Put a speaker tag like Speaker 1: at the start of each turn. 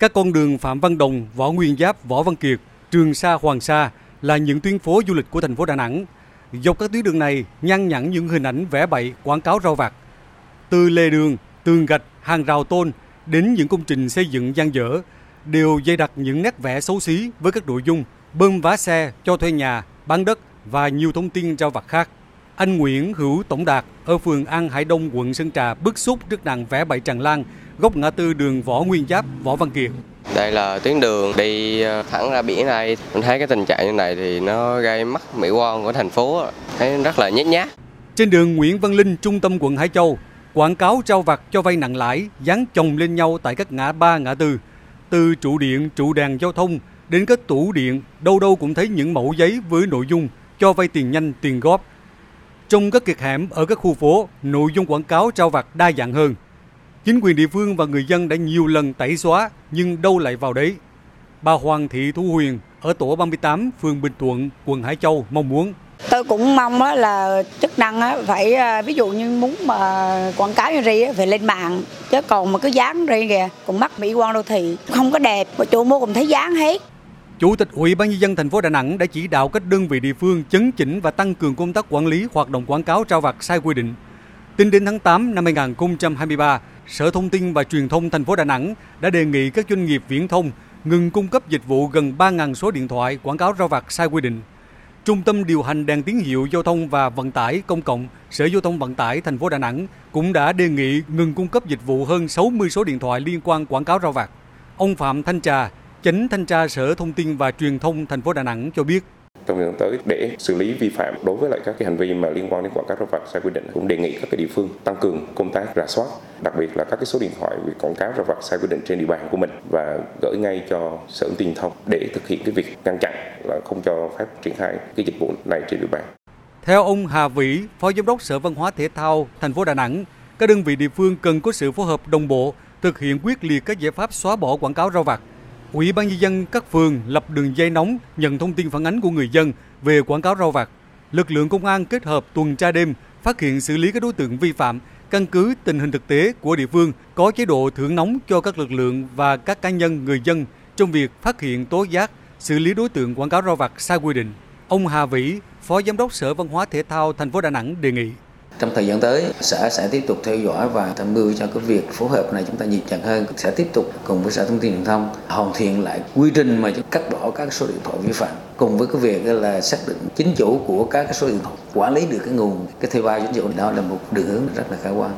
Speaker 1: Các con đường Phạm Văn Đồng, Võ Nguyên Giáp, Võ Văn Kiệt, Trường Sa, Hoàng Sa là những tuyến phố du lịch của thành phố Đà Nẵng. Dọc các tuyến đường này nhăn nhẵn những hình ảnh vẽ bậy quảng cáo rau vặt. Từ lề đường, tường gạch, hàng rào tôn đến những công trình xây dựng gian dở đều dày đặt những nét vẽ xấu xí với các nội dung bơm vá xe, cho thuê nhà, bán đất và nhiều thông tin rau vặt khác. Anh Nguyễn Hữu Tổng Đạt ở phường An Hải Đông, quận Sơn Trà bức xúc trước nạn vẽ bậy tràn lan góc ngã tư đường Võ Nguyên Giáp, Võ Văn Kiệt.
Speaker 2: Đây là tuyến đường đi ờ, thẳng ra biển này. Mình thấy cái tình trạng như này thì nó gây mất mỹ quan của thành phố, thấy rất là nhét nhát.
Speaker 1: Trên đường Nguyễn Văn Linh, trung tâm quận Hải Châu, quảng cáo trao vặt cho vay nặng lãi dán chồng lên nhau tại các ngã ba ngã tư. Từ trụ điện, trụ đèn giao thông đến các tủ điện, đâu đâu cũng thấy những mẫu giấy với nội dung cho vay tiền nhanh, tiền góp. Trong các kiệt hẻm ở các khu phố, nội dung quảng cáo trao vặt đa dạng hơn. Chính quyền địa phương và người dân đã nhiều lần tẩy xóa nhưng đâu lại vào đấy. Bà Hoàng Thị Thu Huyền ở tổ 38 phường Bình Thuận, quận Hải Châu mong muốn
Speaker 3: Tôi cũng mong là chức năng phải à, ví dụ như muốn mà quảng cáo như ri phải lên mạng chứ còn mà cứ dán ri kìa cũng mắc mỹ quan đô thị không có đẹp mà chỗ mua cũng thấy dán hết.
Speaker 1: Chủ tịch Ủy ban nhân dân thành phố Đà Nẵng đã chỉ đạo các đơn vị địa phương chấn chỉnh và tăng cường công tác quản lý hoạt động quảng cáo trao vặt sai quy định. Tính đến tháng 8 năm 2023, Sở Thông tin và Truyền thông thành phố Đà Nẵng đã đề nghị các doanh nghiệp viễn thông ngừng cung cấp dịch vụ gần 3.000 số điện thoại quảng cáo rao vặt sai quy định. Trung tâm điều hành đèn tín hiệu giao thông và vận tải công cộng, Sở Giao thông Vận tải thành phố Đà Nẵng cũng đã đề nghị ngừng cung cấp dịch vụ hơn 60 số điện thoại liên quan quảng cáo rao vặt. Ông Phạm Thanh Trà, Chánh thanh tra Sở Thông tin và Truyền thông thành phố Đà Nẵng cho biết
Speaker 4: trong thời gian tới để xử lý vi phạm đối với lại các cái hành vi mà liên quan đến quảng cáo rau vặt sai quy định cũng đề nghị các cái địa phương tăng cường công tác rà soát đặc biệt là các cái số điện thoại về quảng cáo rau vặt sai quy định trên địa bàn của mình và gửi ngay cho sở thông tin thông để thực hiện cái việc ngăn chặn là không cho phép triển khai cái dịch vụ này trên địa bàn.
Speaker 1: Theo ông Hà Vĩ, Phó Giám đốc Sở Văn hóa Thể thao thành phố Đà Nẵng, các đơn vị địa phương cần có sự phối hợp đồng bộ, thực hiện quyết liệt các giải pháp xóa bỏ quảng cáo rau vặt Ủy ban nhân dân các phường lập đường dây nóng nhận thông tin phản ánh của người dân về quảng cáo rau vặt. Lực lượng công an kết hợp tuần tra đêm phát hiện xử lý các đối tượng vi phạm căn cứ tình hình thực tế của địa phương có chế độ thưởng nóng cho các lực lượng và các cá nhân người dân trong việc phát hiện tố giác xử lý đối tượng quảng cáo rau vặt sai quy định. Ông Hà Vĩ, Phó Giám đốc Sở Văn hóa Thể thao thành phố Đà Nẵng đề nghị
Speaker 5: trong thời gian tới, xã sẽ tiếp tục theo dõi và tham mưu cho cái việc phối hợp này chúng ta nhịp nhàng hơn. Sẽ tiếp tục cùng với sở thông tin truyền thông hoàn thiện lại quy trình mà cắt bỏ các số điện thoại vi phạm cùng với cái việc là xác định chính chủ của các số điện thoại quản lý được cái nguồn cái thuê bao chính chủ đó là một đường hướng rất là khả quan